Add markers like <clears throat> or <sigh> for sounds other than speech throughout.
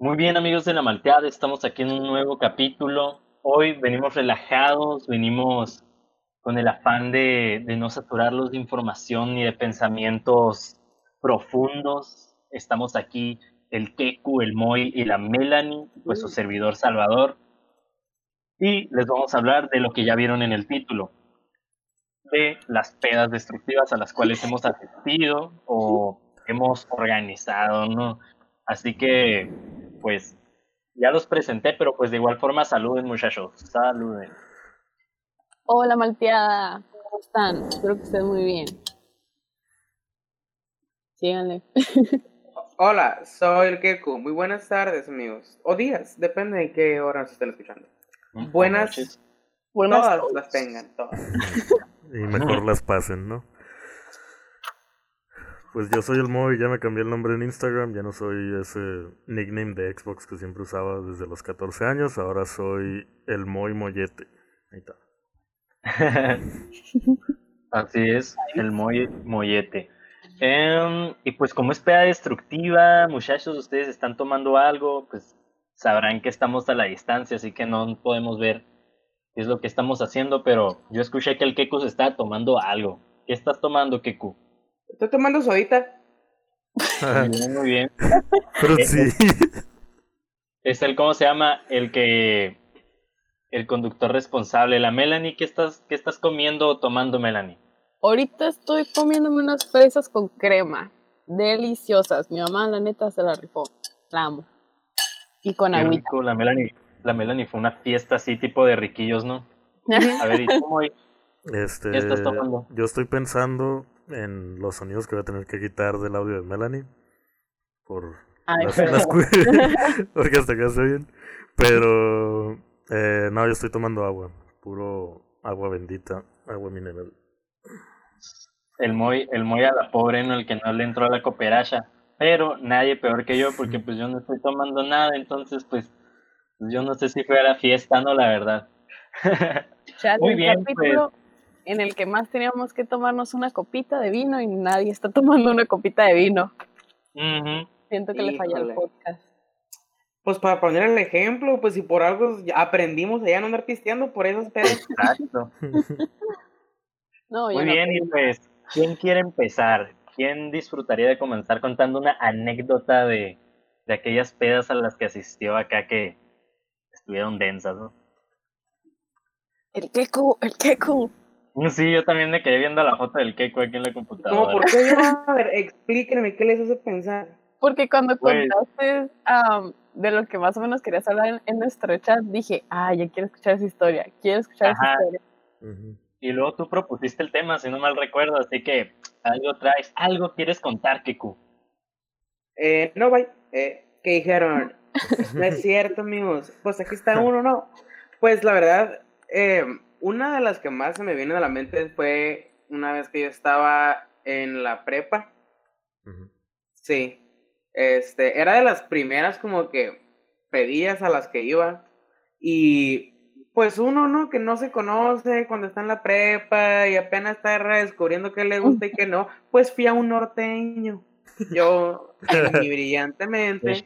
Muy bien amigos de la Malteada, estamos aquí en un nuevo capítulo. Hoy venimos relajados, venimos con el afán de, de no saturarlos de información ni de pensamientos profundos. Estamos aquí el Keku, el Moy y la Melanie, pues su servidor Salvador. Y les vamos a hablar de lo que ya vieron en el título, de las pedas destructivas a las cuales hemos asistido o hemos organizado, ¿no? Así que, pues, ya los presenté, pero pues de igual forma saluden muchachos, saluden. Hola Malteada, ¿cómo están? Espero que estén muy bien. Síganle. <laughs> Hola, soy el Keku. Muy buenas tardes, amigos. O días, depende de qué hora se estén escuchando. Buenas, Buenas todas las tengan, todas. <laughs> Y mejor las pasen, ¿no? Pues yo soy el Moy, ya me cambié el nombre en Instagram, ya no soy ese nickname de Xbox que siempre usaba desde los 14 años, ahora soy el Moy Mollete. Ahí está. <laughs> Así es, el moy, mollete. Em, y pues como es peda destructiva, muchachos, ustedes están tomando algo, pues sabrán que estamos a la distancia, así que no podemos ver qué es lo que estamos haciendo, pero yo escuché que el Keku se está tomando algo. ¿Qué estás tomando, Keku? Estoy tomando sodita. Muy bien, muy bien. Pero sí, Es el, ¿cómo se llama? El que, el conductor responsable, la Melanie, ¿qué estás, qué estás comiendo o tomando, Melanie? Ahorita estoy comiéndome unas fresas con crema. Deliciosas. Mi mamá, la neta, se la rifó. La amo. Y con Qué agüita. rico, la Melanie, la Melanie fue una fiesta así tipo de riquillos, ¿no? A ver, ¿y Moy? este, ¿Qué estás tomando? yo estoy pensando en los sonidos que voy a tener que quitar del audio de Melanie. Por Ay, las- las <laughs> porque hasta acá se bien. Pero eh, no, yo estoy tomando agua, puro agua bendita, agua mineral. El Moy, el Moy a la pobre, ¿no? El que no le entró a la cooperacha. Pero nadie peor que yo, porque pues yo no estoy tomando nada, entonces pues yo no sé si fue a la fiesta, no, la verdad. <laughs> Muy bien, pues. capítulo en el que más teníamos que tomarnos una copita de vino y nadie está tomando una copita de vino. Siento que le falla el podcast. Pues para poner el ejemplo, pues si por algo aprendimos a ya no andar pisteando por esas pedas. Exacto. <laughs> No, Muy no bien, y pues, ¿quién quiere empezar? ¿Quién disfrutaría de comenzar contando una anécdota de, de aquellas pedas a las que asistió acá que estuvieron densas, ¿no? El Keku, el Keku. Sí, yo también me quedé viendo la foto del Keiko aquí en la computadora. Como, ¿por qué? A ver, explíquenme qué les hace pensar. Porque cuando Pues- contaste de lo que más o menos querías hablar en, en nuestro chat, dije, ah, ya quiero escuchar esa historia, quiero escuchar Ajá. esa historia. Y luego tú propusiste el tema, si no mal recuerdo, así que algo traes, algo quieres contar, Kiku. Eh, no, bye. Eh, ¿Qué dijeron? <laughs> No es cierto, amigos. Pues aquí está <laughs> uno, ¿no? Pues la verdad, eh, una de las que más se me viene a la mente fue una vez que yo estaba en la prepa. Sí. Este, era de las primeras como que pedías a las que iba. Y pues uno, ¿no? Que no se conoce cuando está en la prepa y apenas está redescubriendo qué le gusta y qué no. Pues fui a un norteño. Yo, muy <laughs> brillantemente,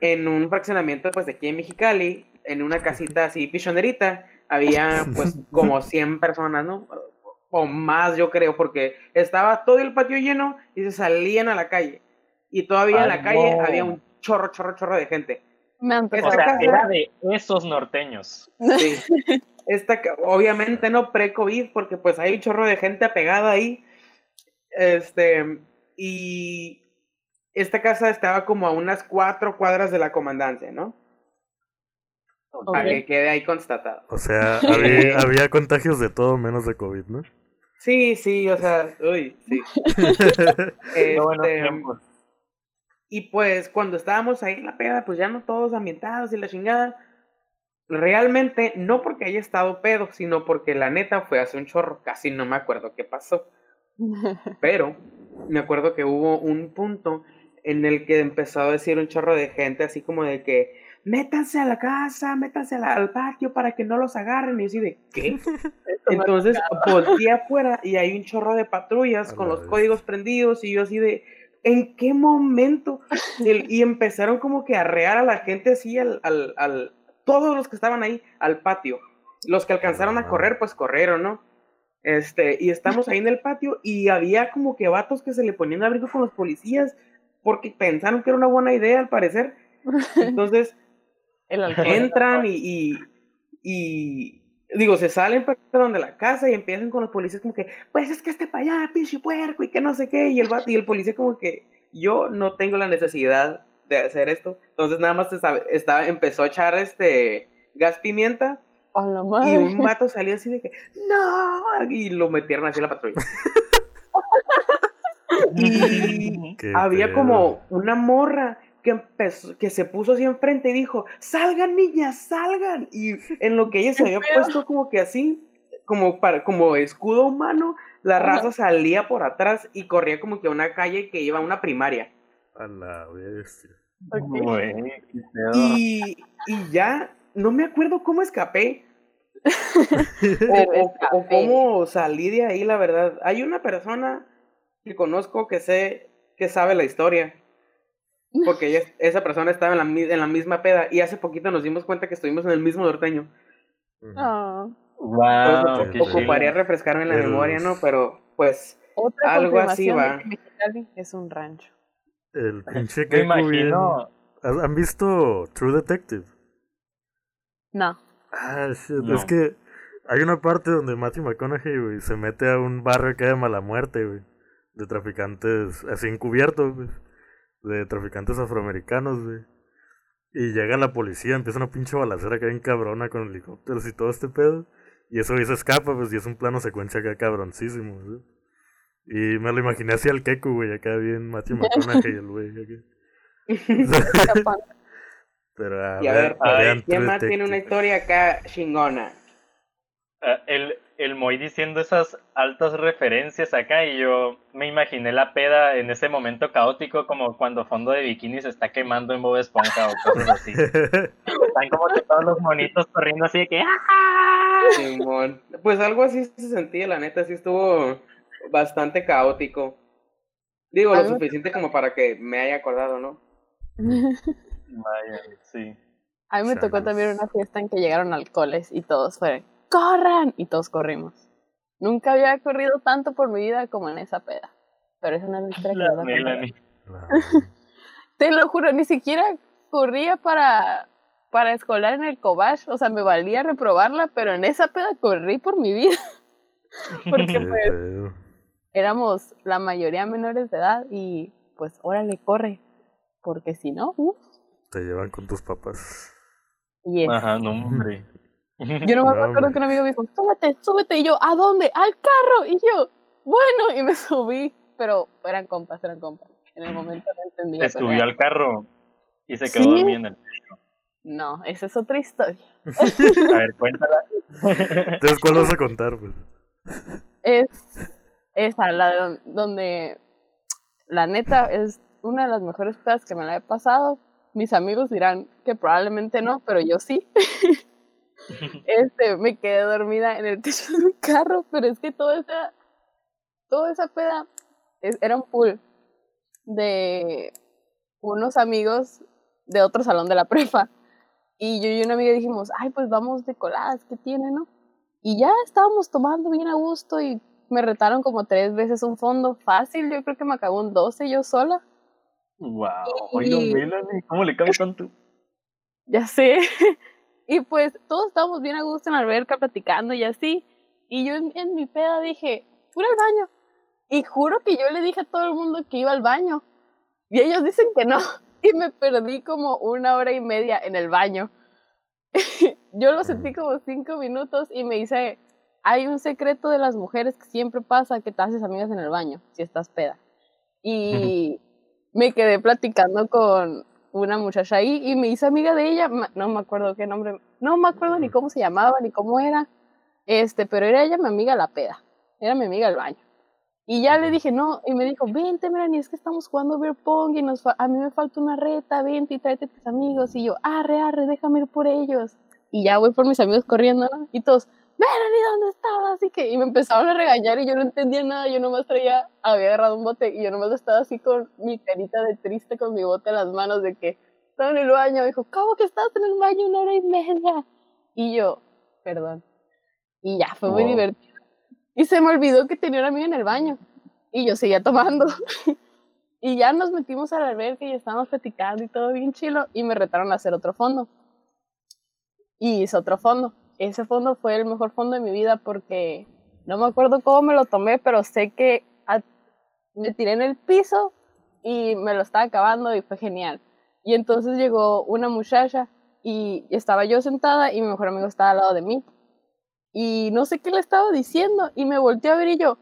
en un fraccionamiento pues de aquí en Mexicali, en una casita así pichonerita, había <laughs> pues como 100 personas, ¿no? O más yo creo, porque estaba todo el patio lleno y se salían a la calle. Y todavía en la calle había un chorro, chorro, chorro de gente. Me han O sea, casa- era de esos norteños. Sí. Esta, obviamente no pre-COVID, porque pues hay un chorro de gente apegada ahí. Este, y esta casa estaba como a unas cuatro cuadras de la comandancia, ¿no? Para que quede ahí constatado. O sea, había, <laughs> había contagios de todo menos de COVID, ¿no? Sí, sí, o sea, uy, sí. <laughs> Este, tiempos. y pues cuando estábamos ahí en la peda, pues ya no todos ambientados y la chingada. Realmente, no porque haya estado pedo, sino porque la neta fue hace un chorro, casi no me acuerdo qué pasó. <laughs> Pero me acuerdo que hubo un punto en el que empezó a decir un chorro de gente así como de que métanse a la casa, métanse la- al patio para que no los agarren. Y yo así de ¿qué? <laughs> Entonces volteé afuera y hay un chorro de patrullas con los vez. códigos prendidos y yo así de ¿en qué momento? Y, y empezaron como que a arrear a la gente así, al, al, al, todos los que estaban ahí, al patio. Los que alcanzaron a correr, pues corrieron, ¿no? Este, y estamos ahí en el patio y había como que vatos que se le ponían abrigo con los policías porque pensaron que era una buena idea al parecer. <laughs> Entonces, El alcohol. entran y, y, y, digo, se salen perdón, de la casa y empiezan con los policías como que, pues es que este para allá, pinche puerco y que no sé qué, y el vato, y el policía como que, yo no tengo la necesidad de hacer esto. Entonces nada más se sabe- estaba, empezó a echar este gas pimienta A la y madre. un vato salió así de que, no, y lo metieron así a la patrulla. <laughs> y había pedo. como una morra que empezó, que se puso así enfrente y dijo, salgan niñas, salgan. Y en lo que ella se había puesto como que así, como para, como escudo humano, la raza salía por atrás y corría como que a una calle que iba a una primaria. A la bestia. Y, y ya, no me acuerdo cómo escapé. <laughs> o, o- cómo salí de ahí, la verdad. Hay una persona que conozco que sé que sabe la historia. Porque ella- esa persona estaba en la, mi- en la misma peda y hace poquito nos dimos cuenta que estuvimos en el mismo norteño. Ah. Wow, Entonces, ocuparía chido. refrescarme en la memoria, ¿no? Pero, pues, Otra Algo así va. de que es un rancho. El <laughs> pinche Keku imagino. bien- ¿Han visto True Detective? No. Ah, shit. No. Es que hay una parte donde Matthew McConaughey, güey, se mete a un barrio que llama La Muerte, güey. De traficantes, así encubiertos, güey. De traficantes afroamericanos, güey. Y llega la policía, empieza una pinche balacera que hay en cabrona con helicópteros y todo este pedo. Y eso güey se escapa, pues, y es un plano secuencia acá cabroncísimo, güey. Y me lo imaginé así al Keku, güey, acá bien Matthew McConaughey, el güey. <laughs> Pero a y a ver, ver, ay, vean ¿quién más tiene una historia acá chingona? Ah, el, el Moy diciendo esas altas referencias acá y yo me imaginé la peda en ese momento caótico como cuando fondo de bikini se está quemando en Bob Esponja o cosas así. <laughs> Están como que todos los monitos corriendo así de que ¡ah! Simón. Pues algo así se sentía, la neta, sí estuvo bastante caótico. Digo, lo suficiente como para que me haya acordado, ¿no? Vaya, sí. A mí me tocó también una fiesta en que llegaron alcoholes y todos fueron, ¡corran! Y todos corrimos. Nunca había corrido tanto por mi vida como en esa peda. Pero es una historia que La <laughs> <laughs> Te lo juro, ni siquiera corría para, para escolar en el Cobach. O sea, me valía reprobarla, pero en esa peda corrí por mi vida. <laughs> Porque pues éramos la mayoría menores de edad y pues órale, corre. Porque si no, uff. Te llevan con tus papás. Yes. Ajá, no, hombre. Yo no me acuerdo hombre. que un amigo me dijo, súbete, súbete. Y yo, ¿a dónde? Al carro. Y yo, bueno, y me subí. Pero eran compas, eran compas. En el momento no entendía. Se pero subió era- al carro y se quedó Sí. durmiendo. No, esa es otra historia. A ver, cuéntala. Entonces, ¿cuál vas a contar? Pues? Es esa, la de don- donde la neta es una de las mejores pedas que me la he pasado. Mis amigos dirán que probablemente no, pero yo sí. <laughs> <laughs> este, me quedé dormida en el techo de un carro, pero es que toda esa, toda esa peda es- era un pool de unos amigos de otro salón de la <laughs> prepa. Y yo y una amiga dijimos, ay, pues vamos de coladas, ¿qué tiene, no? Y ya estábamos tomando bien a gusto y me retaron como tres veces un fondo fácil. Yo creo que me acabó un 12 yo sola. Wow, oiga, Y- Melanie, ¿cómo le cabe tanto? <laughs> Ya sé. Y pues todos estábamos bien a gusto en la alberca platicando y así. Y yo en, en mi peda dije, fui al baño. Y juro que yo le dije a todo el mundo que iba al baño. Y ellos dicen que no. <laughs> Y me perdí como una hora y media en el baño. <laughs> yo lo sentí como cinco minutos y me dice, hay un secreto de las mujeres que siempre pasa que te haces amigas en el baño, si estás peda. Y me quedé platicando con una muchacha ahí y me hice amiga de ella, no me acuerdo qué nombre, no me acuerdo ni cómo se llamaba ni cómo era, este, pero era ella mi amiga la peda, era mi amiga del baño. Y ya le dije, no, y me dijo, vente, Melanie, es que estamos jugando beer pong y nos a mí me falta una reta, vente y tráete a tus amigos. Y yo, arre, arre, déjame ir por ellos. Y ya voy por mis amigos corriendo, ¿no? Y todos, Melanie, ¿dónde estabas? Y, que, y me empezaron a regañar y yo no entendía nada, yo nomás traía, había agarrado un bote y yo nomás estaba así con mi carita de triste con mi bote en las manos de que estaba en el baño. Me dijo, ¿cómo que estás en el baño una hora y media? Y yo, perdón. Y ya, fue muy divertido. Y se me olvidó que tenía una amiga en el baño. Y yo seguía tomando. <laughs> y ya nos metimos a la alberca y estábamos platicando y todo bien chilo. Y me retaron a hacer otro fondo. Y hice otro fondo. Ese fondo fue el mejor fondo de mi vida porque no me acuerdo cómo me lo tomé, pero sé que me tiré en el piso y me lo estaba acabando y fue genial. Y entonces llegó una muchacha y estaba yo sentada y mi mejor amigo estaba al lado de mí. Y no sé qué le estaba diciendo y me volteé a ver y yo,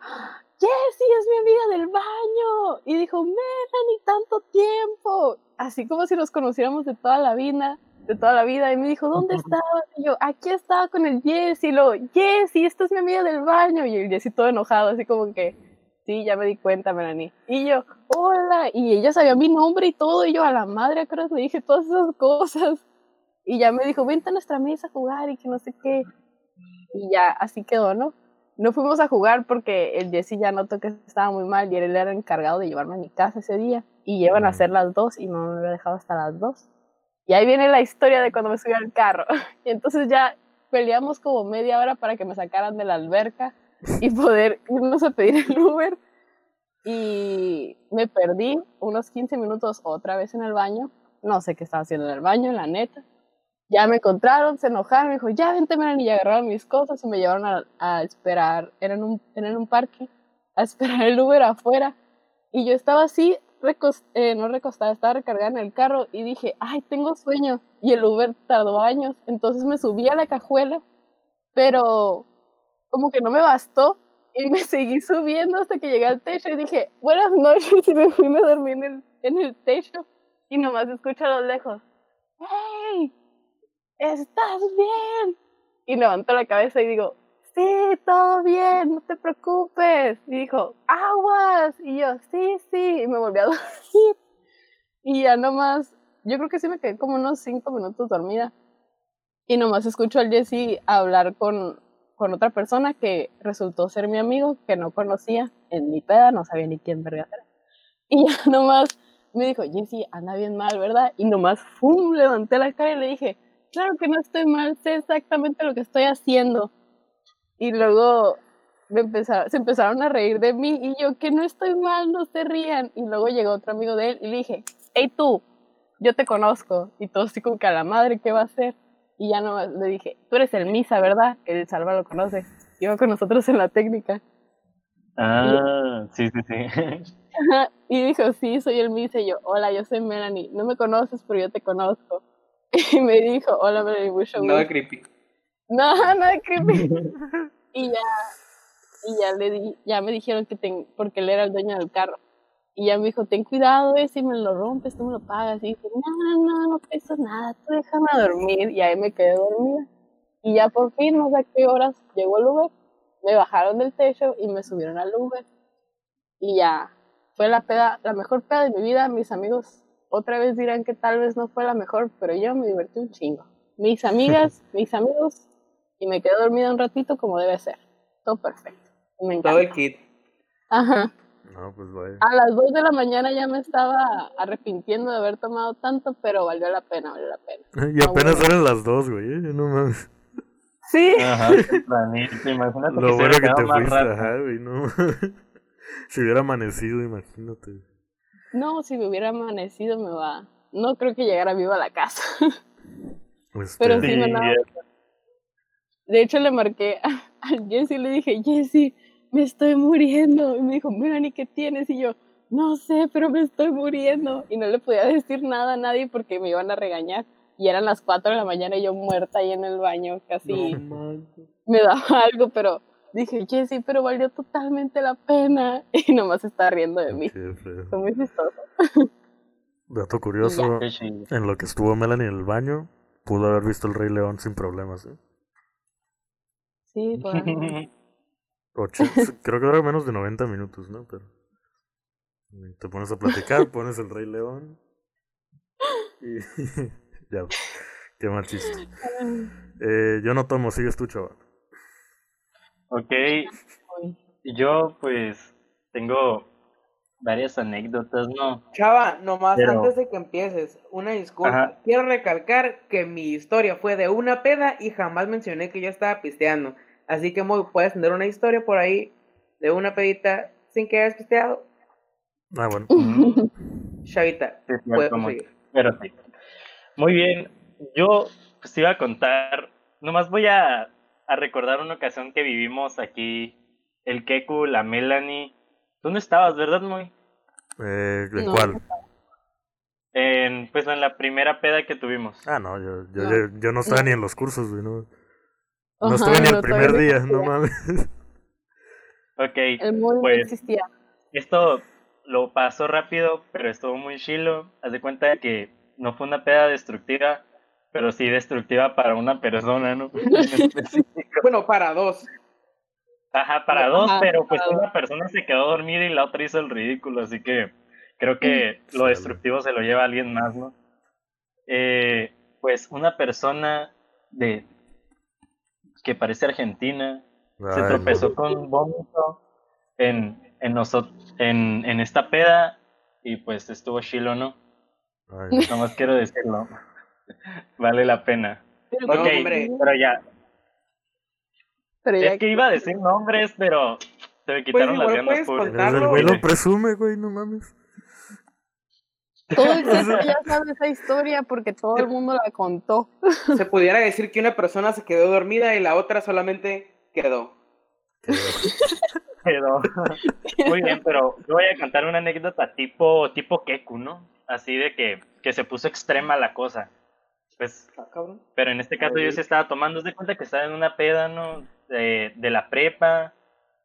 Jessie es mi amiga del baño. Y dijo, Melanie, tanto tiempo. Así como si nos conociéramos de toda la vida, de toda la vida. Y me dijo, ¿dónde estabas? Y yo, aquí estaba con el Jessie. Y lo, Jessie, esta es mi amiga del baño. Y el Jessie todo enojado, así como que, sí, ya me di cuenta, Melanie. Y yo, hola. Y ella sabía mi nombre y todo. Y yo, a la madre, creo que le dije todas esas cosas. Y ya me dijo, vente a nuestra mesa a jugar y que no sé qué. Y ya, así quedó, ¿no? No fuimos a jugar porque el Jesse ya notó que estaba muy mal y él era el encargado de llevarme a mi casa ese día. Y llevan a ser las dos y no me había dejado hasta las dos. Y ahí viene la historia de cuando me subí al carro. <laughs> Y entonces ya peleamos como media hora para que me sacaran de la alberca y poder irnos a pedir el Uber. Y me perdí unos 15 minutos otra vez en el baño. No sé qué estaba haciendo en el baño, la neta. Ya me encontraron, se enojaron, me dijo, ya vente, Melanie, y agarraron mis cosas y me llevaron a, a esperar, era en, un, era en un parque, a esperar el Uber afuera. Y yo estaba así, eh, no recostada, estaba recargada en el carro y dije, ay, tengo sueño. Y el Uber tardó años, entonces me subí a la cajuela, pero como que no me bastó y me <laughs> seguí subiendo hasta que llegué al techo y dije, buenas noches <laughs> y me fui a dormir en el, en el techo y nomás escucho a lo lejos, ¡Hey! ¿Estás bien? Y levanto la cabeza y digo, sí, todo bien, no te preocupes. Y dijo, aguas. Y yo, sí, sí. Y me volví a <laughs> dormir. Y ya nomás, yo creo que sí me quedé como unos cinco minutos dormida. Y nomás escucho al Jesse hablar con, con otra persona que resultó ser mi amigo, que no conocía en mi peda, no sabía ni quién verga era. Y ya <laughs> nomás me dijo, Jesse, anda bien mal, ¿verdad? Y nomás, ¡fum! Levanté la cara y le dije, claro que no estoy mal, sé exactamente lo que estoy haciendo. Y luego me empezaron, se empezaron a reír de mí y yo, que no estoy mal, no se rían. Y luego llegó otro amigo de él y le dije, hey tú, yo te conozco. Y todo así como que a la madre, ¿qué va a hacer? Y ya no le dije, tú eres el Misa, ¿verdad? El Salva lo conoce. Iba con nosotros en la técnica. Ah, sí, sí, sí. <laughs> Y dijo, sí, soy el Misa. Y yo, hola, yo soy Melanie. No me conoces, pero yo te conozco. <laughs> Y me dijo, hola, Melanie, mucho Nada gusto. creepy. No, <laughs> nada creepy. <laughs> y ya, y ya le di, ya me dijeron que ten, porque él era el dueño del carro. Y ya me dijo, ten cuidado, eh, si me lo rompes, tú me lo pagas. Y dije, no, no, no pesa nada, tú déjame dormir. Y ahí me quedé dormida. Y ya por fin, no sé qué horas, llegó el Uber, me bajaron del techo y me subieron al Uber. Y ya, fue la peda, la mejor peda de mi vida. Mis amigos otra vez dirán que tal vez no fue la mejor, pero yo me divertí un chingo. Mis amigas, <laughs> mis amigos, y me quedé dormida un ratito como debe ser. Todo perfecto. Me encanta. Todo el kit. Ajá. No, pues vaya. A las 2 de la mañana ya me estaba arrepintiendo de haber tomado tanto, pero valió la pena, valió la pena. <laughs> Y apenas bueno. eran las dos, güey. eh, No mames. Sí. Ajá, <laughs> tempranito, imagínate Lo bueno que te más fuiste, rato. ajá, güey. No. <laughs> si hubiera amanecido, imagínate. No, si me hubiera amanecido me va. No creo que llegara viva a la casa. Este, Pero sí me Sí, andaba De hecho, le marqué <laughs> a- Jesse y le dije, Jesse, me estoy muriendo. Y me dijo, Melanie, ¿qué tienes? Y yo, no sé, pero me estoy muriendo. Y no le podía decir nada a nadie porque me iban a regañar. Y eran las 4 de la mañana y yo muerta ahí en el baño, casi No me daba <laughs> algo, pero dije, Jesse, pero valió totalmente la pena. <laughs> Y nomás está riendo de mí. qué feo. Fue muy chistoso. Dato curioso, en lo que estuvo Melanie en el baño, pudo haber visto el Rey León sin problemas, ¿eh? Sí, <laughs> por ahí. Ocho- <laughs> creo que era menos de 90 minutos, ¿no? Pero te pones a platicar, <laughs> pones el Rey León y ya, qué mal chiste. Eh, yo no tomo, sigues tú, chaval. Ok, yo pues tengo varias anécdotas, ¿no? Chava, nomás Pero- antes de que empieces, una disculpa. Ajá. Quiero recalcar que mi historia fue de una peda y jamás mencioné que yo estaba pisteando. Así que muy, puedes tener una historia por ahí de una pedita sin que hayas pisteado. Ah, bueno. <laughs> Chavita, Sí, puedes seguir. Pero sí. Muy bien. Yo pues te iba a contar. Nomás voy a, a recordar una ocasión que vivimos aquí. El Keku, la Melanie. ¿Dónde estabas, verdad, Muy? Eh, ¿De No. cuál? En, pues en la primera peda que tuvimos. Ah, no, yo, yo, No. yo, yo no estaba ni en los cursos, güey. No, no estuve ni el no, primer día, existía. no mames. Ok. El no Pues- existía. Esto lo pasó rápido, pero estuvo muy chilo. Haz de cuenta que no fue una peda destructiva, pero sí destructiva para una persona, ¿no? En. <laughs> <laughs> Bueno, para dos. Ajá, para Ajá, dos, pero pues una persona se quedó dormida y la otra hizo el ridículo, así que creo que lo destructivo se lo lleva alguien más, ¿no? Eh, pues una persona de que parece argentina se tropezó con vómito en, en, noso- en, en esta peda y pues estuvo chilo, ¿no? ay, Nomás quiero decirlo. <laughs> Vale la pena. Pero, No, ok, hombre. pero ya. Pero ya Es que iba a decir nombres, pero se me quitaron las ganas por... el güey lo presume, güey, no mames. todo el <laughs> mundo ya sabe esa historia porque todo el mundo la contó. <laughs> Se pudiera decir que una persona se quedó dormida y la otra solamente quedó. <laughs> Pero, muy bien, pero yo voy a contar una anécdota tipo, tipo Keku, ¿no? Así de que, que se puso extrema la cosa. Pues, Ah, cabrón. pero en este caso yo sí estaba tomando, haz de cuenta que estaba en una peda, ¿no? De, de la prepa,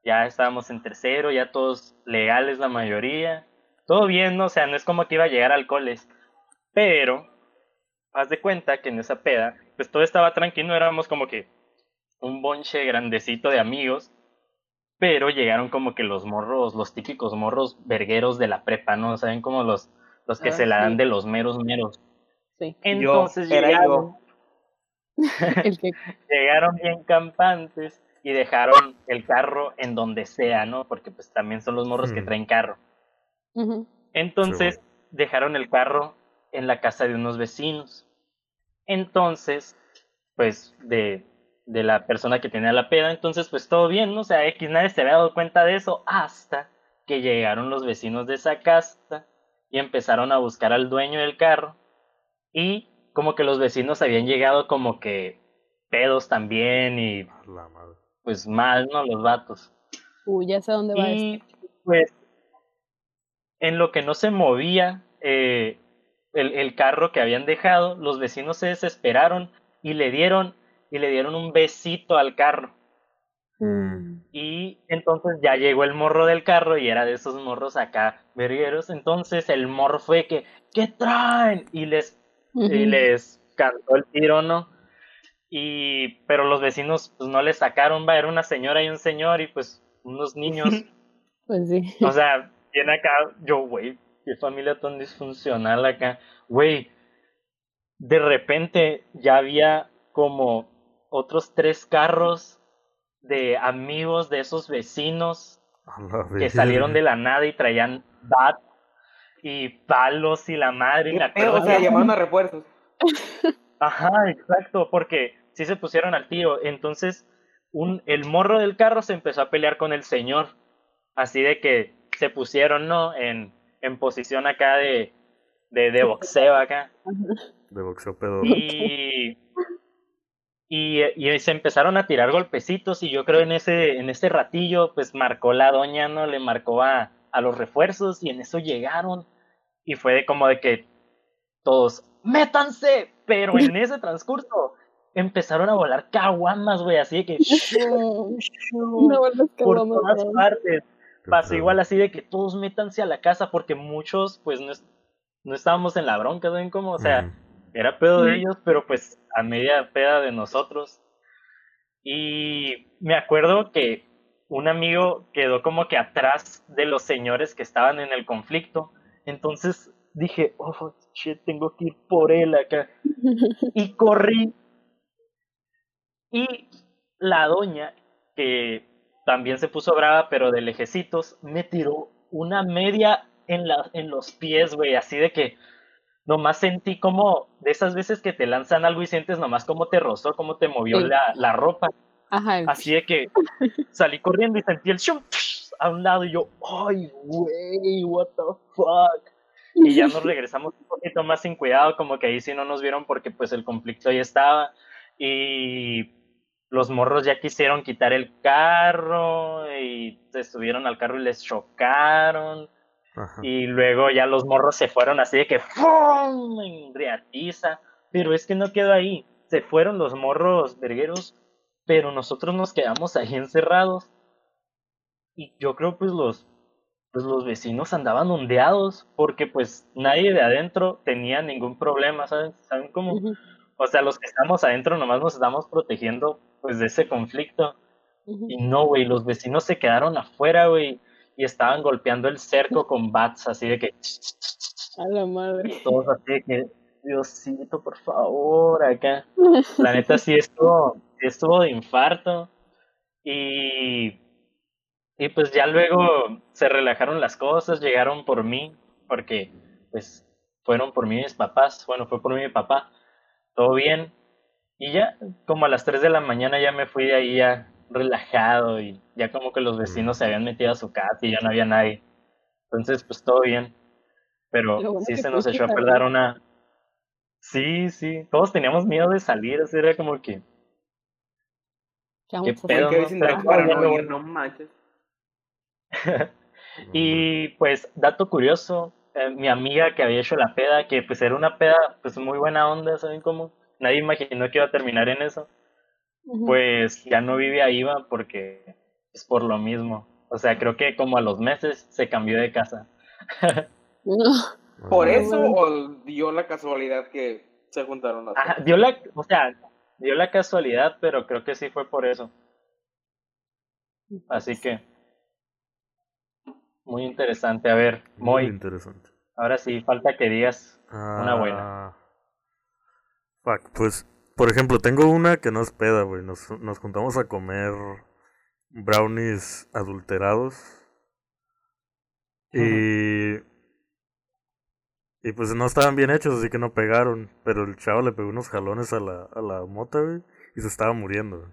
ya estábamos en tercero, ya todos legales la mayoría. Todo bien, ¿no? O sea, no es como que iba a llegar a alcoholes. Pero, haz de cuenta que en esa peda, pues todo estaba tranquilo, éramos como que un bonche grandecito de amigos, pero llegaron como que los morros, los típicos morros vergueros de la prepa, ¿no? ¿Saben? Como los, los que Ah, se la dan sí. de los meros meros. Sí, Entonces llegaron, <laughs> que <laughs> llegaron bien campantes y dejaron el carro en donde sea, ¿no? Porque pues también son los morros que Hmm. traen carro. Entonces dejaron el carro en la casa de unos vecinos. Entonces, pues de, de la persona que tenía la peda, entonces pues todo bien, ¿no? O sea, X nadie se había dado cuenta de eso hasta que llegaron los vecinos de esa casa y empezaron a buscar al dueño del carro y como que los vecinos habían llegado como que pedos también y A La madre. pues mal, ¿no? Los vatos. Uy, ya sé dónde va esto. Y pues en lo que no se movía eh, el, el carro que habían dejado, los vecinos se desesperaron y le dieron y le dieron un besito al carro. Mm. Y entonces ya llegó el morro del carro y era de esos morros acá vergueros. Entonces el morro fue que, ¿qué traen? Y les, y les cantó el tiro, ¿no? Y, pero los vecinos pues no le sacaron, va, era una señora y un señor y pues unos <laughs> niños. Pues sí. O sea, viene acá, yo, güey, qué familia tan disfuncional acá. Güey, de repente ya había como otros tres carros de amigos de esos vecinos que salieron de la nada y traían bat y palos y la madre. y ¿Qué me pedo? acuerdo O sea, llamaron a refuerzos. <laughs> Ajá, exacto, porque sí se pusieron al tiro. Entonces, un, el morro del carro se empezó a pelear con el señor. Así de que se pusieron, ¿no? En, en posición acá de, de, de boxeo acá. De boxeo pedo. Y, y, y se empezaron a tirar golpecitos y yo creo en ese, en ese ratillo, pues marcó la doña, ¿no? Le marcó a, a los refuerzos y en eso llegaron. Y fue de como de que todos, métanse, pero en <laughs> ese transcurso empezaron a volar caguamas, güey, así de que <laughs> shoo, shoo, No, por caguamas, todas partes. Pasó igual así de que todos métanse a la casa porque muchos, pues, no, es- no estábamos en la bronca, ¿saben cómo? O sea, era pedo de ellos, pero pues a media peda de nosotros. Y me acuerdo que un amigo quedó como que atrás de los señores que estaban en el conflicto. Entonces dije, oh, shit, tengo que ir por él acá. Y corrí. Y la doña que también se puso brava, pero de lejecitos, me tiró una media en, la, en los pies, güey, así de que nomás sentí como de esas veces que te lanzan algo y sientes nomás cómo te rozó, cómo te movió Sí. la, la ropa. Ajá. Así de que salí corriendo y sentí el shum a un lado y yo, ay, güey, what the fuck. Y ya nos <laughs> regresamos un poquito más sin cuidado, como que ahí sí no nos vieron porque pues el conflicto ahí estaba. Y los morros ya quisieron quitar el carro y se subieron al carro y les chocaron. Ajá. Y luego ya los morros se fueron así de que ¡fum! en reatiza. Pero es que no quedó ahí. Se fueron los morros vergueros, pero nosotros nos quedamos ahí encerrados. Y yo creo pues los pues los vecinos andaban ondeados porque pues nadie de adentro tenía ningún problema, ¿saben? ¿Saben cómo? O sea, los que estamos adentro nomás nos estamos protegiendo pues de ese conflicto. Y no, güey, los vecinos se quedaron afuera, güey, y estaban golpeando el cerco <laughs> con bats, así de que, A la madre. y <laughs> todos así de que, Diosito, por favor, acá. <laughs> La neta sí estuvo, sí estuvo de infarto. Y, y pues ya luego se relajaron las cosas, llegaron por mí, porque pues fueron por mí mis papás, bueno, fue por mí mi papá, todo bien. Y ya, como a las 3 de la mañana ya me fui de ahí ya relajado y ya como que los vecinos se habían metido a su casa y ya no había nadie. Entonces, pues todo bien. Pero bueno sí se nos echó a perder una... Sí, sí, todos teníamos miedo de salir, así era como que... ¿Qué hacer? pedo, que no? qué bueno. no manches. <laughs> Y pues, dato curioso, eh, mi amiga que había hecho la peda, que pues era una peda pues muy buena onda, ¿saben cómo? Nadie imaginó que iba a terminar en eso. Pues ya no vive ahí, va, porque es por lo mismo. O sea, creo que como a los meses se cambió de casa. <laughs> ¿Por eso o dio la casualidad que se juntaron las Ajá, dio la, o sea, dio la casualidad, pero creo que sí fue por eso. Así que, muy interesante. A ver, Muy Moy, interesante. ahora sí, falta que digas una buena. Ah, Fuck, pues, por ejemplo, tengo una que no es peda, güey. Nos, nos juntamos a comer brownies adulterados. Y. Y pues no estaban bien hechos, así que no pegaron. Pero el chavo le pegó unos jalones a la, a la mota, güey. Y se estaba muriendo.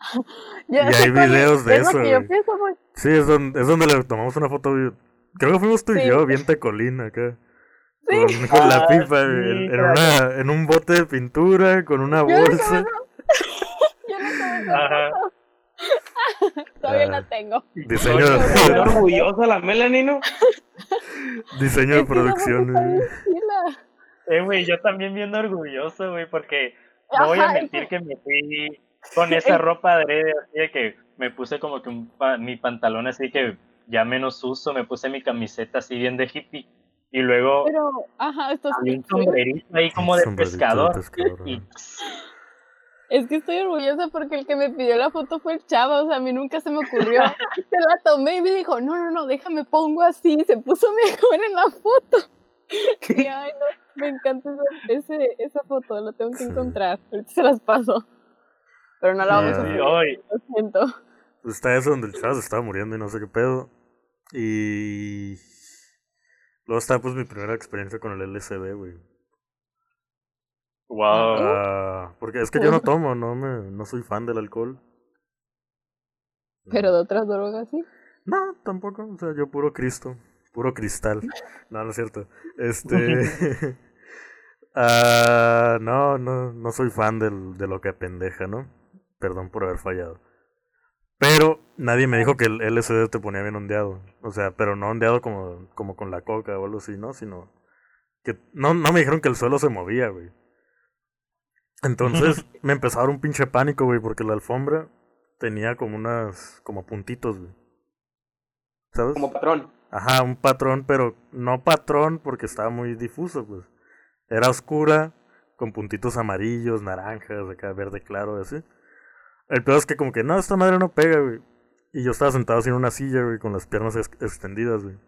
<laughs> Y hay videos de Es lo eso, que yo güey. pienso. Sí, es donde, es donde le tomamos una foto. Creo que fuimos tú y Sí. yo, bien tecolín acá. Sí. Con, con la Ah, pipa, sí, en, claro. una, en un bote de pintura, con una Yo no bolsa. <laughs> Yo no Ajá. <laughs> Todavía Ah. la tengo. Diseño, Está orgullosa la Melanie, ¿no? diseño de producción. güey. Eh, güey, yo también bien orgulloso, güey, porque no voy a mentir que me fui con esa ropa adrede, así de que me puse como que un pa- mi pantalón así que ya menos uso, me puse mi camiseta así bien de hippie y luego Pero, ajá, esto y un sombrerito ahí como de Sombrerito de pescador pescador, y. Es que estoy orgullosa porque el que me pidió la foto fue el chavo, o sea, a mí nunca se me ocurrió. Se la tomé y me dijo, no, no, no, déjame pongo así, y se puso <laughs> mejor en la foto. Y ay, no, me encanta esa, ese, esa foto, la tengo que Sí. encontrar, ahorita se las paso. Pero no la vamos a Ah. hoy lo siento. Pues está eso donde el chavo se estaba muriendo y no sé qué pedo. Y. Luego está pues mi primera experiencia con el LSD, güey. wow. Ah, porque es que yo no tomo, no me, no soy fan del alcohol. Pero de otras drogas, sí. No, tampoco. O sea, yo puro Cristo. Puro cristal. <laughs> No, no es cierto. Este. <laughs> <laughs> ah no, no, no soy fan del, de lo que pendeja, ¿no? Perdón por haber fallado. Pero nadie me dijo que el LSD te ponía bien ondeado. O sea, pero no ondeado como, como con la coca o algo así, ¿no? Sino que no, no me dijeron que el suelo se movía, güey. Entonces <laughs> me empezó a dar un pinche pánico, güey, porque la alfombra tenía como unas, como puntitos, güey. ¿Sabes? Como patrón. Ajá, un patrón, pero no patrón porque estaba muy difuso, pues. Era oscura, con puntitos amarillos, naranjas, acá verde claro, así. El peor es que como que, no, esta madre no pega, güey. Y yo estaba sentado así en una silla, güey, con las piernas ex- extendidas, güey.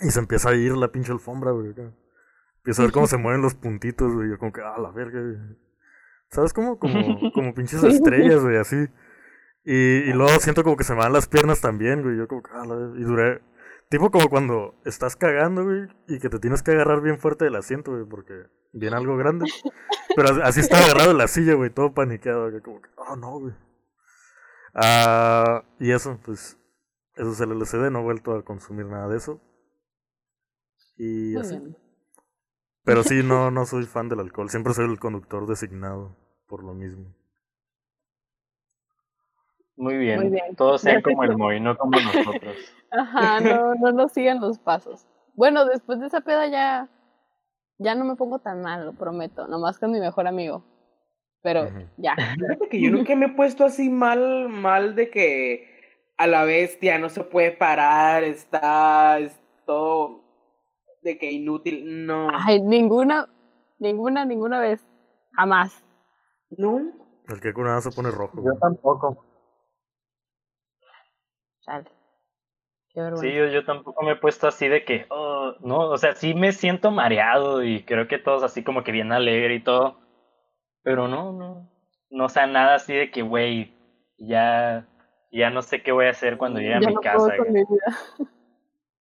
Y se empieza a ir la pinche alfombra, güey. acá. Empiezo a ver cómo se mueven los puntitos, güey. Yo como que, ah, la verga, güey. ¿Sabes cómo? Como, <laughs> como pinches estrellas, güey, así. Y, y luego siento como que se me van las piernas también, güey. Yo como que, ah, la vez- y duré. Tipo como cuando estás cagando, güey, y que te tienes que agarrar bien fuerte del asiento, güey, porque viene algo grande. <laughs> Pero así- estaba agarrado en la silla, güey, todo paniqueado, güey, como que, oh no, güey. Ah, y eso, pues, eso es el LCD, no he vuelto a consumir nada de eso. Y Muy así. bien. Pero sí, no, <laughs> no soy fan del alcohol, siempre soy el conductor designado por lo mismo. Muy bien. Muy bien. Todos sean como el Moy, no como nosotros. <laughs> Ajá, no, no nos sigan los pasos. Bueno, después de esa peda ya, ya no me pongo tan mal, lo prometo. Nomás con mi mejor amigo. Pero ya. Fíjate que yo nunca me he puesto así mal, mal de que a la bestia no se puede parar, está, es todo de que inútil. No, Ay, ninguna, ninguna, ninguna vez. Jamás. no. El que con nada se pone rojo. Yo tampoco. Chale. Qué vergüenza. Sí, yo, yo tampoco me he puesto así de que, oh, no, o sea, sí me siento mareado y creo que todos así como que bien alegre y todo, pero no, no, no, o sea, nada así de que, güey, ya, ya no sé qué voy a hacer cuando llegue a mi no casa.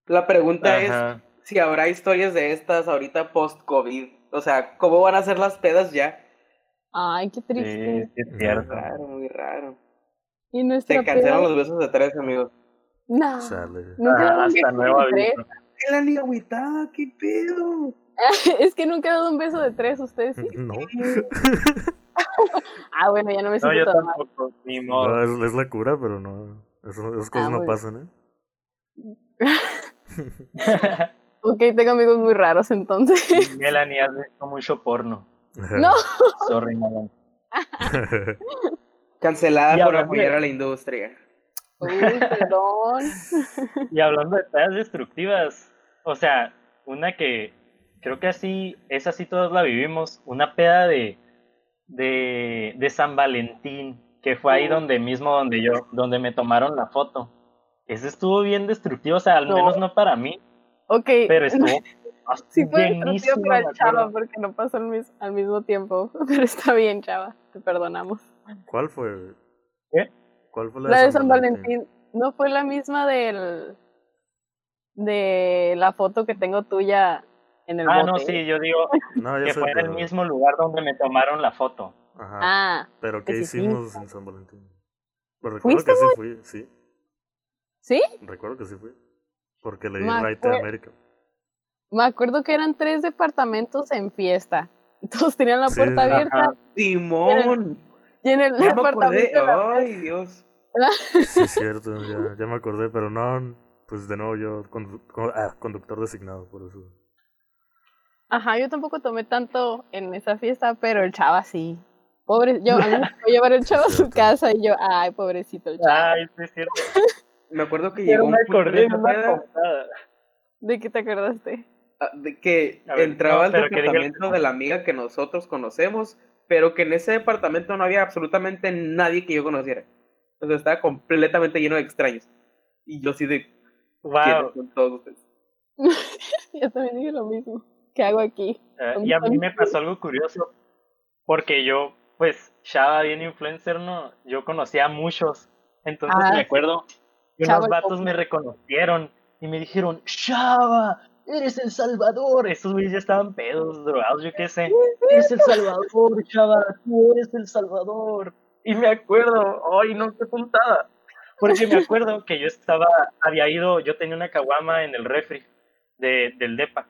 La pregunta es si habrá historias de estas ahorita post-COVID. O sea, ¿cómo van a ser las pedas ya? Ay, qué triste. sí es cierto. Raro, muy raro. Y nuestra Se cancelan peda- los besos de tres, amigos. No. Nunca dado Ah, hasta aviso. ¿Qué la niña agüitada? ¿Qué pedo? <laughs> Es que nunca he dado un beso de tres, ¿ustedes sí? No, <laughs> Ah, bueno, ya no me No, siento yo tan mal. tampoco, ni modo. no, es, es la cura, pero no. Eso, esas cosas Ah, no pasan, ¿eh? <laughs> Ok, tengo amigos muy raros entonces. Melanie, has visto mucho porno. No. Sorry, Melanie. Cancelada Y por de- apoyar a la industria. Uy, perdón. <laughs> Y hablando de pedas destructivas, o sea, una que creo que así, esa sí todos la vivimos, una peda de, de, de San Valentín, que fue ahí Uh. donde mismo donde yo, donde me tomaron la foto. Ese estuvo bien destructivo, o sea, al No. menos no para mí, Ok. pero estuvo <laughs> Sí fue destructivo para chava porque no pasó al mismo tiempo. <laughs> Pero está bien, chava. Te perdonamos. ¿Cuál fue? ¿Qué? ¿Cuál fue la, La de San Valentín no fue la misma del de la foto que tengo tuya en el Ah, bote. no, sí, yo digo <laughs> No, que fue en el mismo lugar donde me tomaron la foto. Ajá. Ah, pero ¿qué que sí, sí. hicimos en San Valentín? Pero recuerdo ¿Fuiste, que sí fui, sí. ¿sí? Recuerdo que sí fui. Porque le di right de acuer- América. Me acuerdo que eran tres departamentos en fiesta. <laughs> Todos tenían la Sí, puerta ajá. abierta Simón. Y en el Ya me acordé. Ay, Dios. Sí, es cierto, ya, ya me acordé, pero no, pues de nuevo yo, condu- con- ah, conductor designado, por eso. Ajá, yo tampoco tomé tanto en esa fiesta, pero el chava sí. Pobre, yo a mí me tocó llevar el chavo a su casa y yo, ay, pobrecito el chava. Ay, sí es cierto. Me acuerdo que <laughs> llegó un acordé de esa una peda, contada. ¿De qué te acordaste? ah, de que A ver, entraba no, al que diga departamento de la amiga que nosotros conocemos, pero que en ese departamento no había absolutamente nadie que yo conociera. O sea, estaba completamente lleno de extraños. Y yo sí de Wow. ¿quiénes son todos ustedes? <laughs> Yo también dije lo mismo. ¿Qué hago aquí? Eh, y a mí me pasó algo curioso, porque yo, pues, Chava, bien influencer, ¿no? Yo conocía a muchos, entonces Ah, me acuerdo que unos vatos me reconocieron y me dijeron, Chava, eres el Salvador. Esos güeyes ya estaban pedos, drogados, yo qué sé. Eres el Salvador, Chava, tú eres el Salvador. Y me acuerdo, ay, no, qué puntada. Porque me acuerdo que yo estaba, había ido, yo tenía una caguama en el refri de, del DEPA.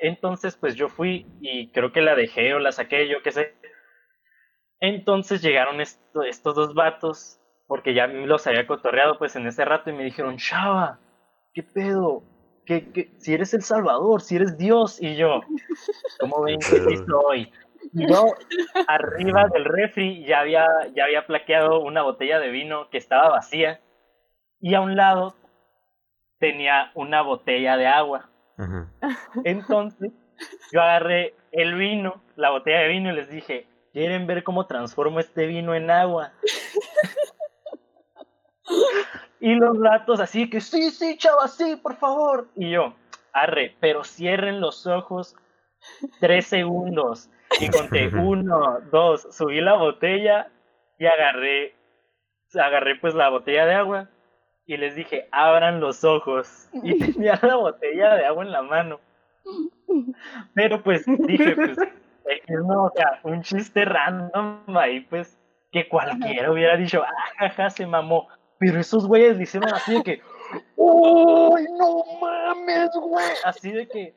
Entonces, pues yo fui y creo que la dejé o la saqué, yo qué sé. Entonces llegaron esto- estos dos vatos, porque ya los había cotorreado pues en ese rato y me dijeron, Chava, ¿qué pedo? ¿Qué, qué? Si eres el Salvador, si eres Dios. Y yo, ¿cómo ven que sí soy? Yo, arriba del refri, ya había, ya había plaqueado una botella de vino que estaba vacía y a un lado tenía una botella de agua. Entonces, yo agarré el vino, la botella de vino, y les dije, ¿quieren ver cómo transformo este vino en agua? Y los ratos así que, sí, sí, chava, sí, por favor. Y yo, arre, pero cierren los ojos tres segundos. Y conté <laughs> uno, dos, subí la botella y agarré agarré pues la botella de agua y les dije, abran los ojos. Y <laughs> tenía la botella de agua en la mano. Pero pues dije, pues, no, o sea, un chiste random ahí, pues, que cualquiera hubiera dicho, ah, jaja, se mamó. Pero esos güeyes le hicieron así de que, ¡Uy, no mames, güey! Así de que,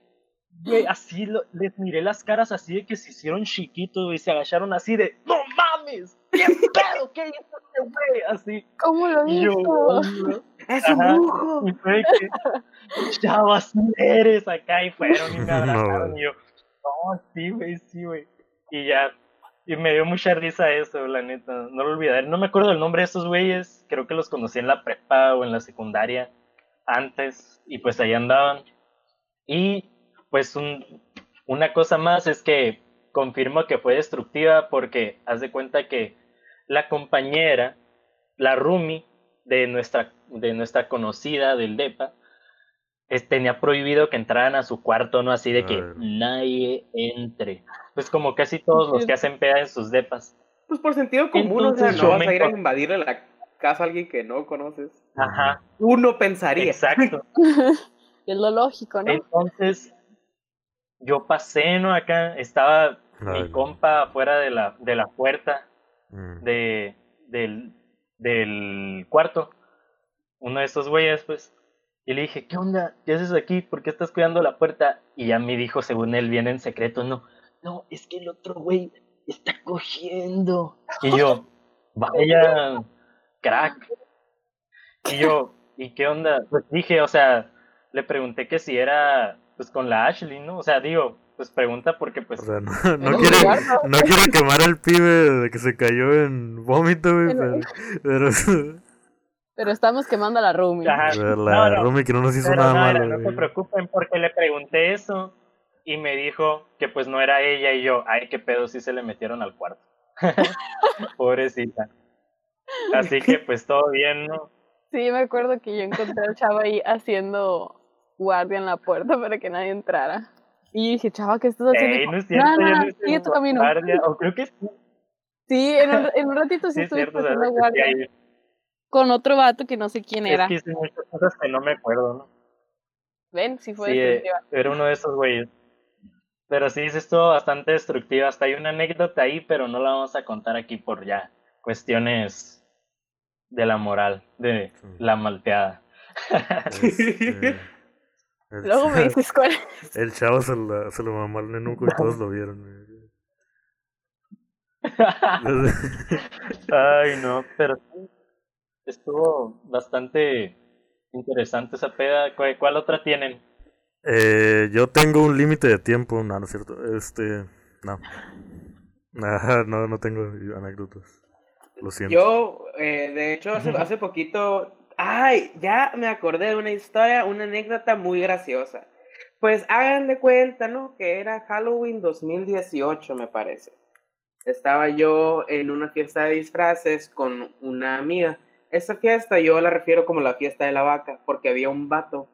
güey, así les miré las caras así de que se hicieron chiquitos, y se agacharon así de, ¡No mames! ¿Qué pedo? ¿Qué hizo este güey? Así. ¿Cómo lo hizo? ¡Es un brujo! Y fue que, chavas, eres acá, y fueron y me <laughs> abrazaron, y yo, no, sí, güey, sí, güey. Y ya, y me dio mucha risa eso, la neta, no lo olvidaré. No me acuerdo del nombre de esos güeyes, creo que los conocí en la prepa o en la secundaria antes, y pues ahí andaban. Y pues un, una cosa más es que confirmo que fue destructiva porque haz de cuenta que la compañera, la Rumi de nuestra, de nuestra conocida del DEPA, tenía prohibido que entraran a su cuarto, ¿no? Así de que nadie entre. Pues como casi todos los que hacen peda en sus depas. Pues por sentido común, o sea, no vas a ir a invadirle la casa a alguien que no conoces. Ajá. Uno pensaría. Exacto. <laughs> es lo lógico, ¿no? Entonces, yo pasé, ¿no? Acá estaba mi compa afuera de la, de la puerta mm. de, del, del cuarto. Uno de estos güeyes, pues, y le dije, ¿qué onda? ¿Qué haces aquí? ¿Por qué estás cuidando la puerta? Y ya me dijo, según él, viene en secreto, no, no, es que el otro güey está cogiendo. Y yo, <laughs> vaya, crack. Y yo, ¿y qué onda? Pues dije, o sea, le pregunté que si era, pues con la Ashley, ¿no? O sea, digo, pues pregunta porque pues... O sea, no, no quiere, no quiere quemar al pibe de que se cayó en vómito, güey, pero... Pero estamos quemando a la Rumi. La Rumi que no nos hizo nada malo. No se preocupen porque le pregunté eso y me dijo que pues no era ella y yo, ay, qué pedo, sí se le metieron al cuarto. <laughs> Pobrecita. Así que pues todo bien, ¿no? Sí, me acuerdo que yo encontré al chavo ahí haciendo guardia en la puerta para que nadie entrara. Y dije, chava, ¿qué estás haciendo? no es cierto, no, no, sigue tu camino. Guardia, o creo que sí. Sí, en un, en un ratito sí, sí estuviste haciendo guardia con otro vato que no sé quién era. Es que hice muchas cosas que no me acuerdo, ¿no? Ven, sí fue sí, destructiva. Era uno de esos güeyes. Pero sí, es esto bastante destructiva. Hasta hay una anécdota ahí, pero no la vamos a contar aquí por ya cuestiones de la moral, de la malteada. Este, <laughs> Luego me dices cuál El chavo se lo, se lo mamó al nenuco y todos lo vieron. <laughs> Ay, no, pero estuvo bastante interesante esa peda. ¿Cuál, otra tienen? Eh, yo tengo un límite de tiempo, no, no es cierto. Este, no. <laughs> no, no tengo anécdotas. Lo siento. Yo, eh, de hecho, hace, hace poquito. Ay, ya me acordé de una historia, una anécdota muy graciosa. Pues hagan de cuenta, ¿no? Que era Halloween 2018, me parece. Estaba yo en una fiesta de disfraces con una amiga. Esa fiesta yo la refiero como la fiesta de la vaca, porque había un vato.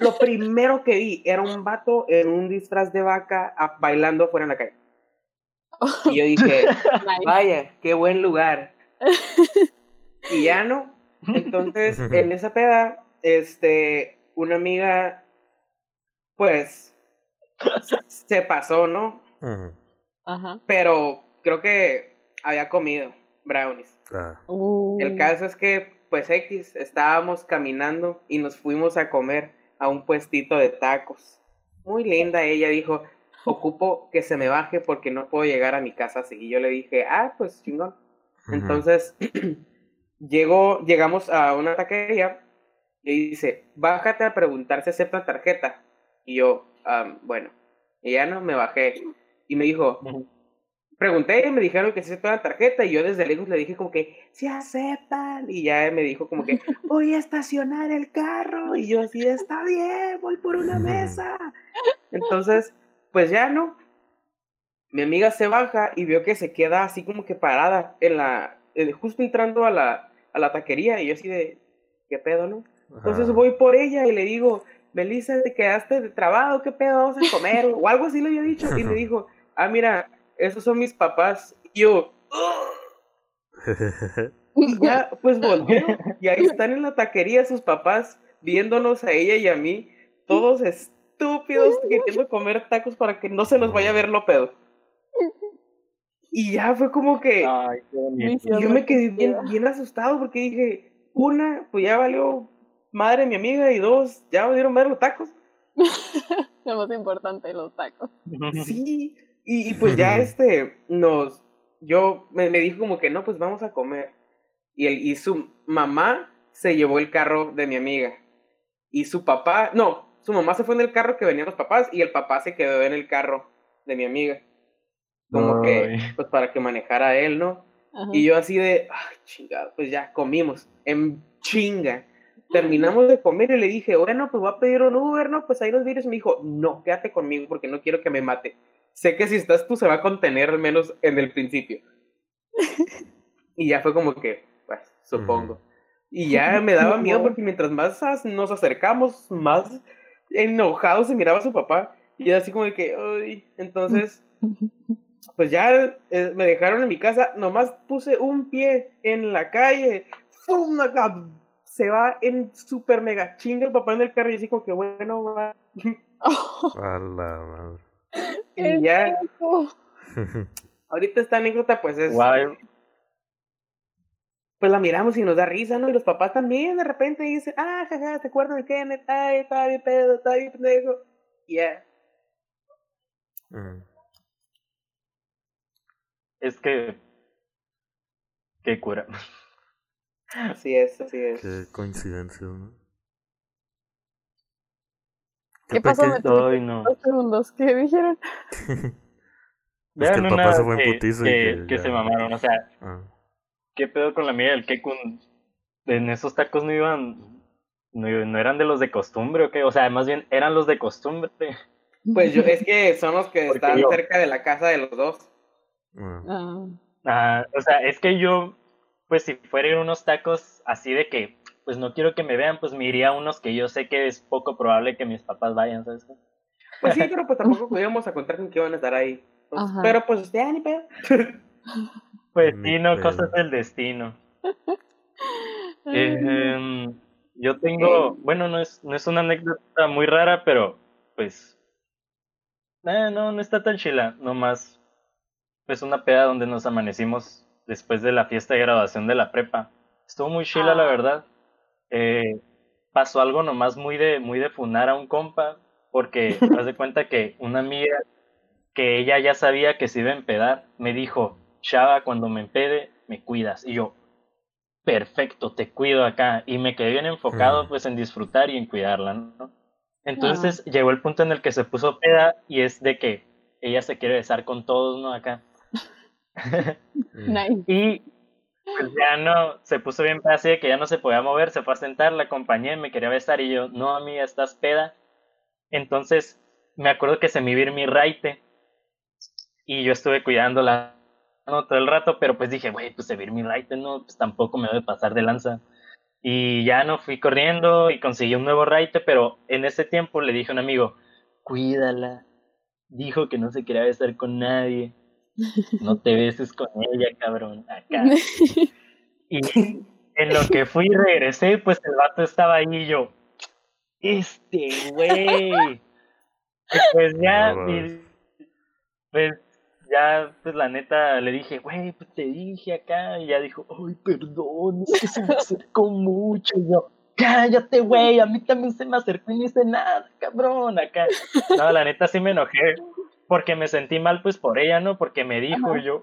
Lo primero que vi era un vato en un disfraz de vaca bailando fuera en la calle. Y yo dije, <laughs> vaya, qué buen lugar. <laughs> Y ya no. Entonces, en esa peda, este, una amiga, pues, se pasó, ¿no? Ajá. Pero creo que había comido brownies. Ah. El caso es que, pues X, estábamos caminando y nos fuimos a comer a un puestito de tacos. Muy linda, ella dijo, ocupo que se me baje porque no puedo llegar a mi casa así. Y yo le dije, ah, pues chingón. Entonces, <clears throat> llegó, llegamos a una taquería y dice, bájate a preguntar si acepta tarjeta. Y yo, bueno, y ya no me bajé. Y me dijo, pregunté y me dijeron que se acepta la tarjeta y yo desde lejos le dije como que sí aceptan y ya me dijo como que <laughs> voy a estacionar el carro y yo así está bien voy por una mesa entonces pues ya no. Mi amiga se baja y vio que se queda así como que parada en la eh, justo entrando a la a la taquería y yo así de qué pedo no entonces voy por ella y le digo Melissa te quedaste trabado qué pedo vamos a comer o algo así le había dicho y me <laughs> dijo ah mira esos son mis papás. Y yo, Y ya, pues volteo. Y ahí están en la taquería sus papás viéndonos a ella y a mí, todos estúpidos queriendo comer tacos para que no se nos vaya a ver lo pedo. Y ya fue como que Ay, yo me quedé bien, bien asustado porque dije, una, pues ya valió madre mi amiga y dos, ya me dieron ver los tacos. <laughs> Lo más importante, los tacos. Sí, y, y pues ya este, nos, yo, me, me dijo como que no, pues vamos a comer. Y, el, y su mamá se llevó el carro de mi amiga. Y su papá, no, su mamá se fue en el carro que venían los papás y el papá se quedó en el carro de mi amiga. Como que, pues para que manejara él, ¿no? Ajá. Y yo así de, ay, chingado, pues ya comimos, en chinga. Terminamos de comer y le dije, bueno, pues voy a pedir un Uber, ¿no? Pues ahí los vídeos. Me dijo, no, quédate conmigo porque no quiero que me mate. Sé que si estás tú se va a contener al menos en el principio. <laughs> y ya fue como que, pues, supongo. Y ya <laughs> me daba miedo porque mientras más nos acercamos, más enojado se miraba su papá. Y era así como de que, ay, entonces <laughs> pues ya eh, me dejaron en mi casa, nomás puse un pie en la calle, ¡fum! se va en super mega chinga el papá en el carro y así como que bueno, va. A la madre. Y ya, <laughs> ahorita esta anécdota pues es, pues la miramos y nos da risa, ¿no? Y los papás también de repente dicen, ah, jaja, ¿te acuerdas de Kenneth? Ay, estaba bien pedo, estaba bien pendejo. Ya, Mm. es que. Qué cura. así es, así es. Qué coincidencia, ¿no? ¿Qué pasó? peque- Ay, no. dos segundos. ¿Qué dijeron? <laughs> Es que Vean el papá una se fue en que, y que, que se mamaron. O sea, Ah. ¿qué pedo con la amiga del Kekun? En esos tacos no iban. No, no eran de los de costumbre, ¿o qué? O sea, más bien eran los de costumbre. Pues yo, es que <laughs> son los que están yo- cerca de la casa de los dos. Ah. Ah, Ah, o sea, es que yo, pues si fuera a ir a unos tacos así de que, pues no quiero que me vean, pues me iría a unos que yo sé que es poco probable que mis papás vayan, ¿sabes? Pues sí, <laughs> pero pues tampoco a contar con que iban a estar ahí. Pues, pero pues ya ni pedo. <laughs> Pues sí, no, cosas del destino. <laughs> Eh, yo tengo, bueno, no es, no es una anécdota muy rara, pero pues, eh, no, no está tan chila, nomás, pues una peda donde nos amanecimos después de la fiesta de graduación de la prepa. Estuvo muy chila, la Ah. verdad. Eh, pasó algo nomás muy de, muy de funar a un compa, porque <laughs> haz de cuenta que una amiga que ella ya sabía que se iba a empedar, me dijo, Chava, cuando me empede, me cuidas. Y yo, perfecto, te cuido acá. Y me quedé bien enfocado Mm. pues en disfrutar y en cuidarla, ¿no? Entonces llegó el punto en el que se puso peda y es de que ella se quiere besar con todos, ¿no? Acá. <laughs> Nice. <laughs> Y pues ya no, se puso bien así de que ya no se podía mover, se fue a sentar, la acompañé, me quería besar y yo, no amiga, estás peda. Entonces me acuerdo que se me iba mi raite y yo estuve cuidándola ¿no? todo el rato, pero pues dije, güey, pues se mi raite, no, pues tampoco me debe pasar de lanza. Y ya no fui corriendo y conseguí un nuevo raite, pero en ese tiempo le dije a un amigo, cuídala. Dijo que no se quería besar con nadie. No te beses con ella, cabrón. Acá. <laughs> Y en lo que fui y regresé, pues el vato estaba ahí y yo, este güey. Pues ya, No pues ya, pues la neta le dije, güey, pues te dije acá. Y ya dijo, ay, perdón, es que se me acercó mucho. Y yo, cállate, güey, a mí también se me acercó y no hice nada, cabrón, acá. No, la neta sí me enojé, porque me sentí mal, pues por ella, ¿no? Porque me dijo yo,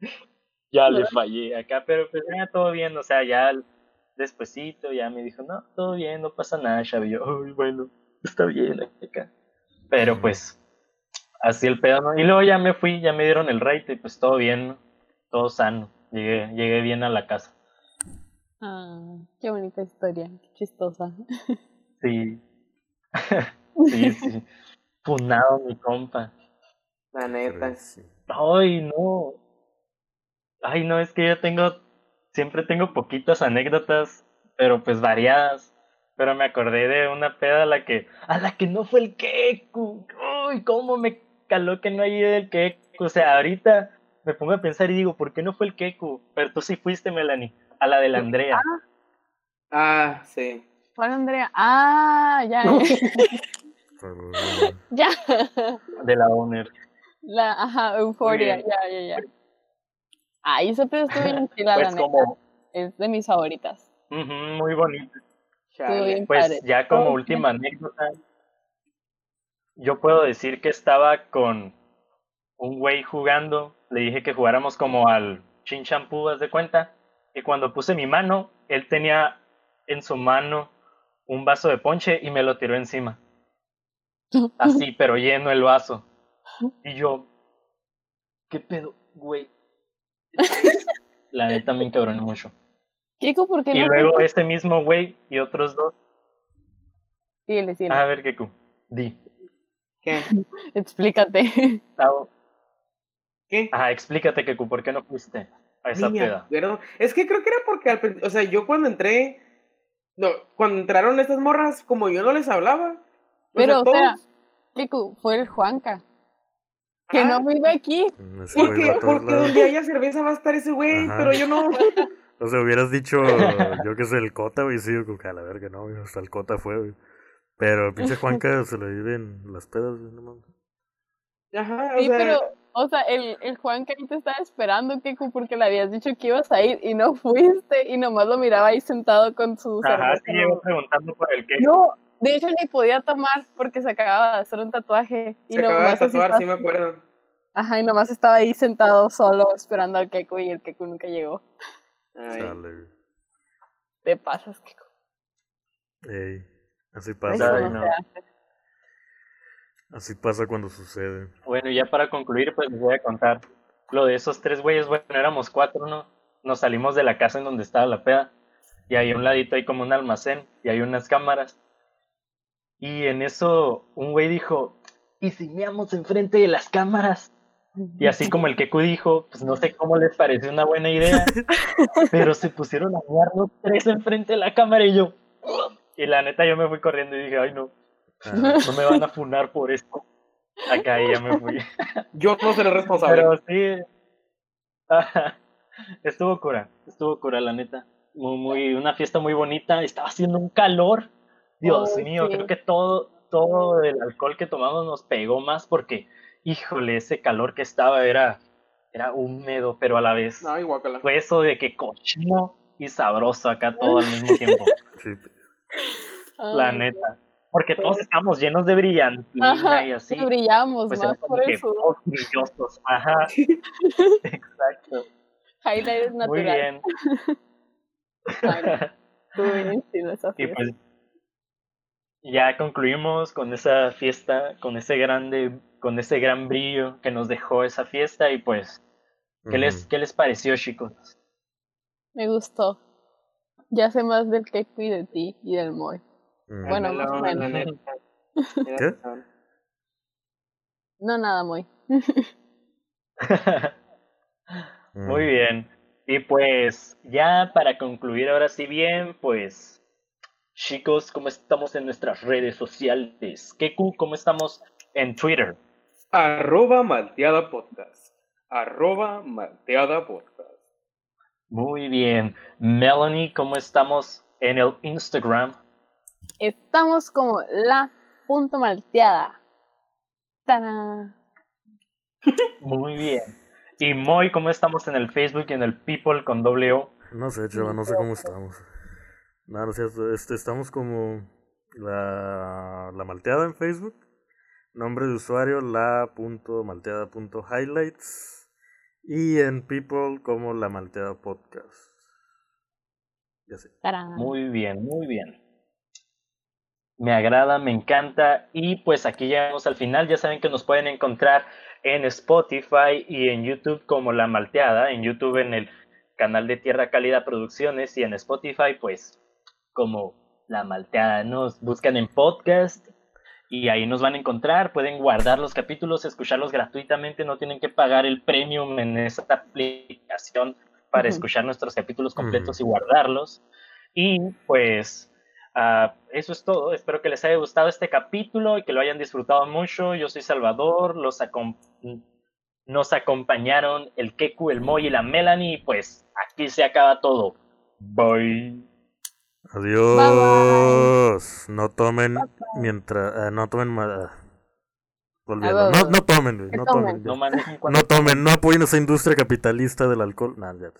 <laughs> ya le fallé acá, pero pues ya todo bien, o sea, ya despuesito ya me dijo, no, todo bien, no pasa nada, Xavi. Yo, ay, bueno, está bien acá. Pero pues, así el pedo, ¿no? Y luego ya me fui, ya me dieron el rate y pues todo bien, ¿no? Todo sano. Llegué, llegué bien a la casa. Ah, qué bonita historia, qué chistosa. Sí. <laughs> <laughs> sí, sí. Funado mi compa. La neta. Sí. Ay, no. Ay, no, es que yo tengo, siempre tengo poquitas anécdotas, pero pues variadas. Pero me acordé de una peda a la que, a la que no fue el Keku. Uy, cómo me caló que no haya ido el Keku. O sea, ahorita me pongo a pensar y digo, ¿por qué no fue el Keku? Pero tú sí fuiste, Melanie. a la de la Andrea. Ah, sí. ¿Cuál Andrea? Ah, ya. <laughs> <laughs> Ya. De la owner. La, ajá, Euphoria, ya, ya, ya. Estuvo bien <laughs> chila, la Pues neta. como, Es de mis favoritas. muy bonito. Bien Pues padre. ya como última anécdota, yo puedo decir que estaba con un güey jugando, le dije que jugáramos como al chin champú, haz de cuenta, y cuando puse mi mano, él tenía en su mano un vaso de ponche y me lo tiró encima. <laughs> Así, pero lleno el vaso. <laughs> Y yo, ¿qué pedo, güey? <laughs> La neta me encabronó mucho. Kiko, ¿por qué Y no? luego este mismo güey y otros dos. Síguele, síguele. A ver, Keku, di. ¿Qué? <laughs> Explícate. Tao, ¿Qué? Ajá, explícate, Keku, ¿por qué no fuiste a esa Niña, peda? pero- es que creo que era porque, al o sea, yo cuando entré, no, cuando entraron estas morras, como yo no les hablaba, o Pero, sea, o sea, Kiko, fue el Juanca. Que no vive aquí. güey porque, porque donde haya cerveza va a estar ese güey, pero yo no. O sea, hubieras dicho, yo que sé, el Cota, güey, sí, como que a la verga, no, güey, hasta el Cota fue, güey. Pero el pinche Juanca <laughs> se lo vive en las pedas, güey, no mames. Ajá, o Sí, sea, pero, o sea, el, el Juanca ahí te estaba esperando, Kiko, porque le habías dicho que ibas a ir y no fuiste y nomás lo miraba ahí sentado con su Ajá, cerveza. sí, llevo preguntando por el Keku. No, de hecho ni podía tomar porque se acababa de hacer un tatuaje. Y se acaba de tatuar, sí estaba- me acuerdo. Ajá, y nomás estaba ahí sentado solo esperando al Keiko y el Keiko nunca llegó. Ay, Chale. Te pasas, Keiko. Ey, así pasa, Ay, no. Así pasa cuando sucede. Bueno, ya para concluir, pues les voy a contar lo de esos tres güeyes. Bueno, éramos cuatro, ¿no? Nos salimos de la casa en donde estaba la peda. Y ahí a un ladito hay como un almacén y hay unas cámaras. Y en eso un güey dijo, ¿y si meamos enfrente de las cámaras? Y así como el Keku dijo, pues no sé cómo les pareció una buena idea, <laughs> pero se pusieron a mear los tres enfrente de la cámara y yo. Y la neta yo me fui corriendo y dije, ay no, no me van a funar por esto. Acá y ya me fui. Yo no seré responsable. Pero sí. Estuvo cura, estuvo cura, la neta. Muy, muy, una fiesta muy bonita. Estaba haciendo un calor. Dios mío, sí. creo que todo, todo el alcohol que tomamos nos pegó más porque, híjole, ese calor que estaba era, era húmedo, pero a la vez fue eso de que cochino y sabroso acá todo al mismo tiempo. <laughs> sí, la Ay, neta. Porque todos estamos llenos de brillantina Ajá, y así. y brillamos Pues más por sudor. todos brillosos. Ajá. <laughs> Exacto. Highlight Muy natural. bien. <laughs> Ay, no, estuvo bien chido esa Y fiesta. pues ya concluimos con esa fiesta, con ese grande, con ese gran brillo que nos dejó esa fiesta y pues, ¿qué les, qué les pareció, chicos? Me gustó. Ya sé más del Keiko y de ti y del Moy. Bueno, más o la menos. neta. ¿Qué? No, nada, Moy. <laughs> Muy bien. Y pues ya para concluir ahora sí bien, pues chicos, ¿cómo estamos en nuestras redes sociales? Keku, ¿cómo estamos en Twitter? Arroba malteada podcast. Arroba malteada podcast. Muy bien. Melanie, ¿cómo estamos en el Instagram? Estamos como la punto malteada. ¡Tarán! Muy bien. Y Moy, ¿cómo estamos en el Facebook y en el People con doble O? No sé, chava, no sé cómo estamos. Nada, no sé, este, estamos como la, la malteada en Facebook. Nombre de usuario la punto malteada punto highlights. Y en People como la malteada podcast. Ya sé. ¡Tarán! Muy bien, muy bien. Me agrada, me encanta. Y pues aquí llegamos al final. Ya saben que nos pueden encontrar en Spotify y en YouTube como La Malteada. En YouTube en el canal de Tierra Cálida Producciones y en Spotify pues como La Malteada. Nos buscan en podcast y ahí nos van a encontrar. Pueden guardar los capítulos, escucharlos gratuitamente. No tienen que pagar el premium en esta aplicación para escuchar nuestros capítulos completos y guardarlos. Y pues ah, eso es todo. Espero que les haya gustado este capítulo y que lo hayan disfrutado mucho. Yo soy Salvador. Los acom- nos acompañaron el Keku, el Moy y la Melanie. Pues aquí se acaba todo. Bye. Adiós. No tomen mientras. eh, no tomen. Ah, No, no tomen, güey. No tomen. tomen. No tomen. No apoyen esa industria capitalista del alcohol. Nah, ya.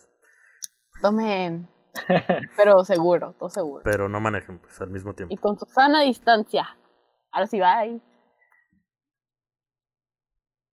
Tomen. <laughs> Pero seguro, todo seguro. Pero no manejen, pues, al mismo tiempo. Y con su sana distancia. Ahora sí, bye.